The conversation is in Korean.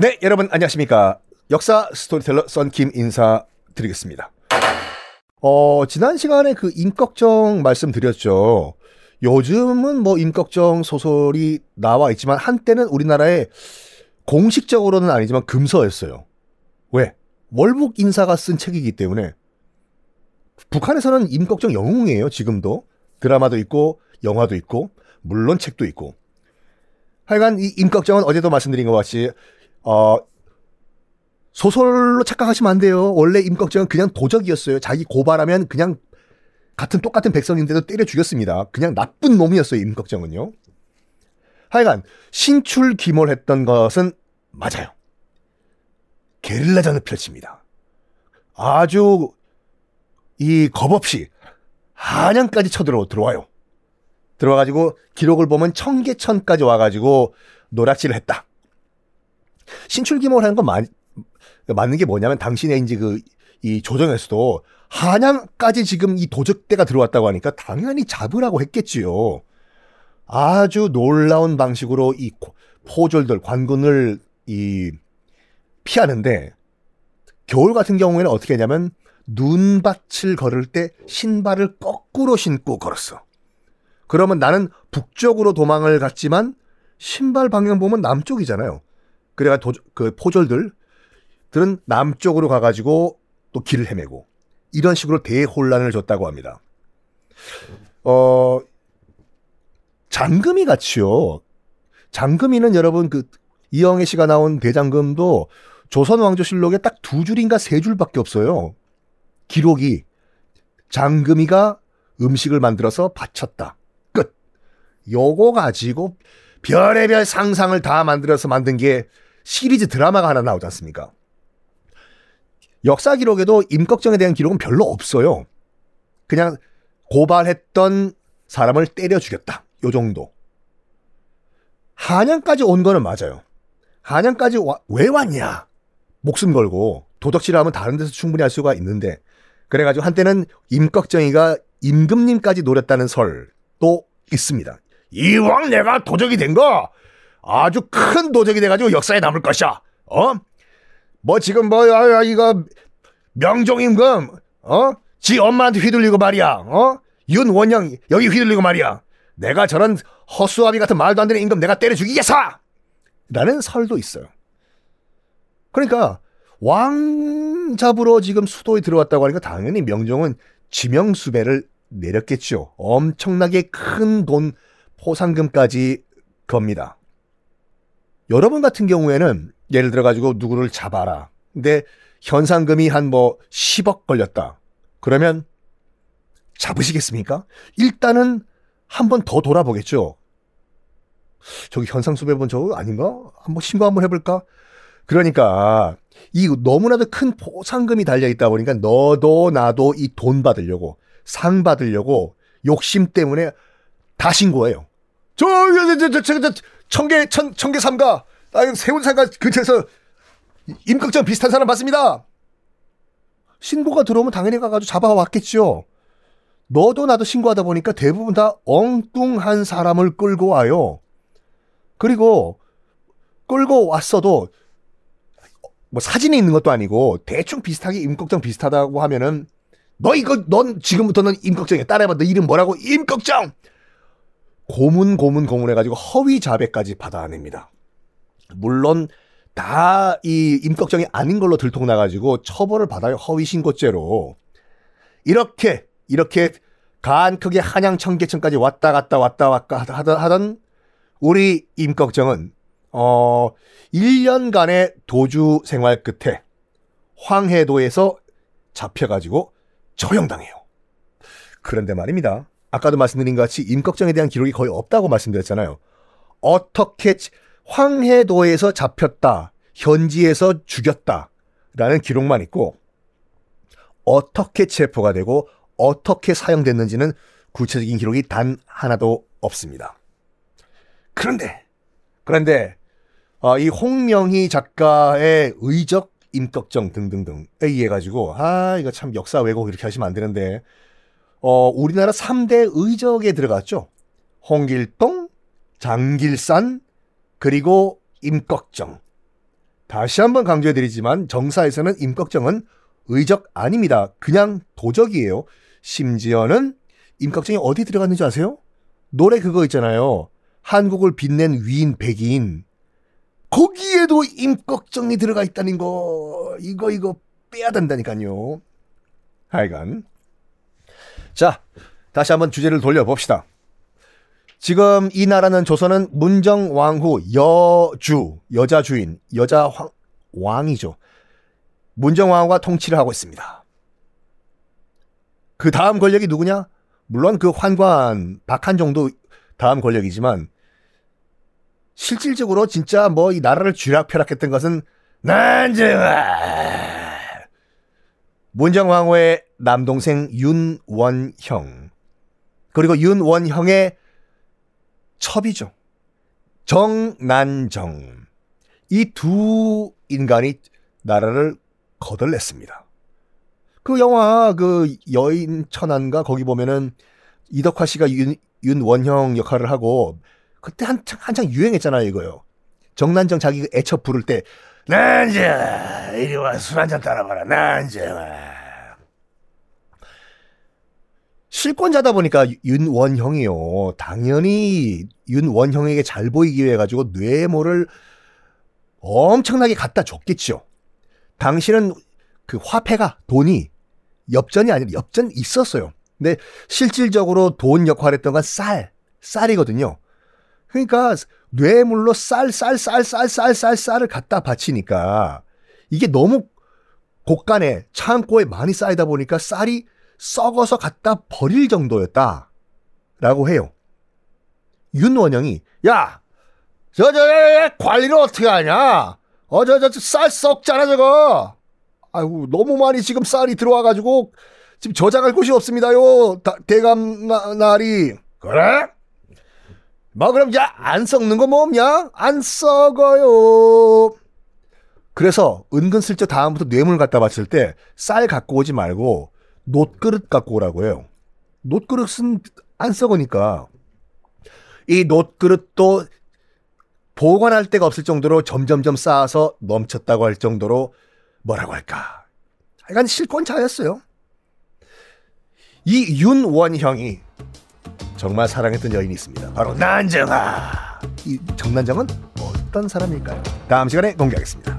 네, 여러분 안녕하십니까. 역사 스토리텔러 썬킴 인사드리겠습니다. 어, 지난 시간에 그 임꺽정 말씀드렸죠. 요즘은 뭐 임꺽정 소설이 나와 있지만 한때는 우리나라에 공식적으로는 아니지만 금서였어요. 왜? 월북 인사가 쓴 책이기 때문에 북한에서는 임꺽정 영웅이에요. 지금도 드라마도 있고 영화도 있고 물론 책도 있고. 하여간 이 임꺽정은 어제도 말씀드린 것 같이 어 소설로 착각하시면 안 돼요. 원래 임꺽정은 그냥 도적이었어요. 자기 고발하면 그냥 같은 똑같은 백성인데도 때려 죽였습니다. 그냥 나쁜 놈이었어요. 임꺽정은요. 하여간 신출 기몰했던 것은 맞아요. 게릴라전을 펼칩니다. 아주 이 겁 없이 한양까지 쳐들어 들어와요. 들어와가지고 기록을 보면 청계천까지 와가지고 노략질을 했다. 신출기몰하는 건 맞, 맞는 게 뭐냐면 당신의 이제 그 이 조정에서도 한양까지 지금 이 도적대가 들어왔다고 하니까 당연히 잡으라고 했겠지요. 아주 놀라운 방식으로 이 포졸들 관군을 이 피하는데 겨울 같은 경우에는 어떻게 했냐면 눈밭을 걸을 때 신발을 거꾸로 신고 걸었어. 그러면 나는 북쪽으로 도망을 갔지만 신발 방향 보면 남쪽이잖아요. 그래가 도, 그 포졸들들은 남쪽으로 가가지고 또 길을 헤매고 이런 식으로 대혼란을 줬다고 합니다. 어 장금이 같이요. 장금이는 여러분 그 이영애 씨가 나온 대장금도 조선 왕조실록에 딱 두 줄인가 세 줄밖에 없어요. 기록이 장금이가 음식을 만들어서 바쳤다. 끝. 요거 가지고 별의별 상상을 다 만들어서 만든 게 시리즈 드라마가 하나 나오지 않습니까? 역사 기록에도 임꺽정에 대한 기록은 별로 없어요. 그냥 고발했던 사람을 때려 죽였다. 요 정도. 한양까지 온 거는 맞아요. 한양까지 와, 왜 왔냐? 목숨 걸고 도덕질하면 다른 데서 충분히 할 수가 있는데 그래가지고 한때는 임꺽정이가 임금님까지 노렸다는 설도 있습니다. 이왕 내가 도적이 된 거 아주 큰 도적이 돼가지고 역사에 남을 것이야. 어? 뭐 지금 뭐 아, 이거 명종임금 어? 지 엄마한테 휘둘리고 말이야. 어? 윤원영 여기 휘둘리고 말이야. 내가 저런 허수아비 같은 말도 안 되는 임금 내가 때려 죽이겠어! 라는 설도 있어요. 그러니까 왕 잡으러 지금 수도에 들어왔다고 하니까 당연히 명종은 지명수배를 내렸겠죠. 엄청나게 큰 돈 포상금까지 겁니다. 여러분 같은 경우에는 예를 들어 가지고 누구를 잡아라. 근데 현상금이 한 뭐 10억 걸렸다. 그러면 잡으시겠습니까? 일단은 한 번 더 돌아보겠죠. 저기 현상수배본 저거 아닌가? 한번 신고 한번 해볼까? 그러니까 이 너무나도 큰 포상금이 달려 있다 보니까 너도 나도 이 돈 받으려고 상 받으려고 욕심 때문에 다 신고해요. 저, 저, 저, 저, 저, 청계, 천, 청계 삼가, 아, 세운상가 근처에서 임꺽정 비슷한 사람 봤습니다. 신고가 들어오면 당연히 가가지고 잡아왔겠죠. 너도 나도 신고하다 보니까 대부분 다 엉뚱한 사람을 끌고 와요. 그리고 끌고 왔어도 뭐 사진이 있는 것도 아니고 대충 비슷하게 임꺽정 비슷하다고 하면은 너 이거 넌 지금부터는 임꺽정에 따라해봐 너 이름 뭐라고 임꺽정 고문 고문 고문 해가지고 허위 자백까지 받아냅니다. 물론 다 이 임꺽정이 아닌 걸로 들통나가지고 처벌을 받아요 허위 신고죄로 이렇게 이렇게 간 크게 한양 청계천까지 왔다 갔다 왔다 왔다 하던 우리 임꺽정은 어 1년간의 도주 생활 끝에 황해도에서 잡혀가지고 처형당해요. 그런데 말입니다. 아까도 말씀드린 것 같이 임꺽정에 대한 기록이 거의 없다고 말씀드렸잖아요. 어떻게 황해도에서 잡혔다, 현지에서 죽였다, 라는 기록만 있고, 어떻게 체포가 되고, 어떻게 사형됐는지는 구체적인 기록이 단 하나도 없습니다. 그런데, 그런데, 어, 이 홍명희 작가의 의적 임꺽정 등등등에 의해 가지고 아 이거 참 역사 왜곡 이렇게 하시면 안 되는데 어 우리나라 3대 의적에 들어갔죠. 홍길동, 장길산 그리고 임꺽정 다시 한번 강조해드리지만 정사에서는 임꺽정은 의적 아닙니다. 그냥 도적이에요. 심지어는 임꺽정이 어디 들어갔는지 아세요? 노래 그거 있잖아요. 한국을 빛낸 위인 백인. 거기에도 임꺽정이 들어가 있다는 거. 이거 이거 빼야 된다니까요. 하여간. 자, 다시 한번 주제를 돌려봅시다. 지금 이 나라는 조선은 문정왕후 여주, 여자 주인, 여자 황, 왕이죠. 문정왕후가 통치를 하고 있습니다. 그 다음 권력이 누구냐? 물론 그 환관, 박한정도 다음 권력이지만 실질적으로 진짜 뭐 이 나라를 쥐락펴락했던 것은 난정아 문정왕후의 남동생 윤원형 그리고 윤원형의 첩이죠. 정난정 이 두 인간이 나라를 거덜냈습니다. 그 영화 그 여인 천안가 거기 보면은 이덕화 씨가 윤, 윤원형 역할을 하고 그때 한창 한창 유행했잖아요 이거요. 정난정 자기 애처 부를 때 난정 이리 와 술 한잔 따라봐라 난정아 실권자다 보니까 윤원형이요. 당연히 윤원형에게 잘 보이기 위해 가지고 뇌모를 엄청나게 갖다 줬겠죠. 당신은 그 화폐가 돈이 엽전이 아니라 엽전 있었어요. 근데 실질적으로 돈 역할을 했던 건 쌀, 쌀이거든요. 그러니까 뇌물로 쌀, 쌀, 쌀, 쌀, 쌀, 쌀, 쌀을 갖다 바치니까 이게 너무 곳간에 창고에 많이 쌓이다 보니까 쌀이 썩어서 갖다 버릴 정도였다. 라고 해요. 윤원영이, 야! 저, 저, 저, 관리를 어떻게 하냐? 어, 저, 저, 쌀 썩잖아, 저거! 아이고, 너무 많이 지금 쌀이 들어와가지고, 지금 저장할 곳이 없습니다요. 다, 대감 나, 날이. 그래? 뭐, 그럼, 야, 안 썩는 거 뭐 없냐? 안 썩어요. 그래서 은근슬쩍 다음부터 뇌물 갖다 바칠 때 쌀 갖고 오지 말고 놋그릇 갖고 오라고 해요. 놋그릇은 안 썩으니까. 이 놋그릇도 보관할 데가 없을 정도로 점점점 쌓아서 넘쳤다고 할 정도로 뭐라고 할까. 약간 실권차였어요. 이 윤원형이 정말 사랑했던 여인이 있습니다. 바로 난정아. 이 정난정은 어떤 사람일까요? 다음 시간에 공개하겠습니다.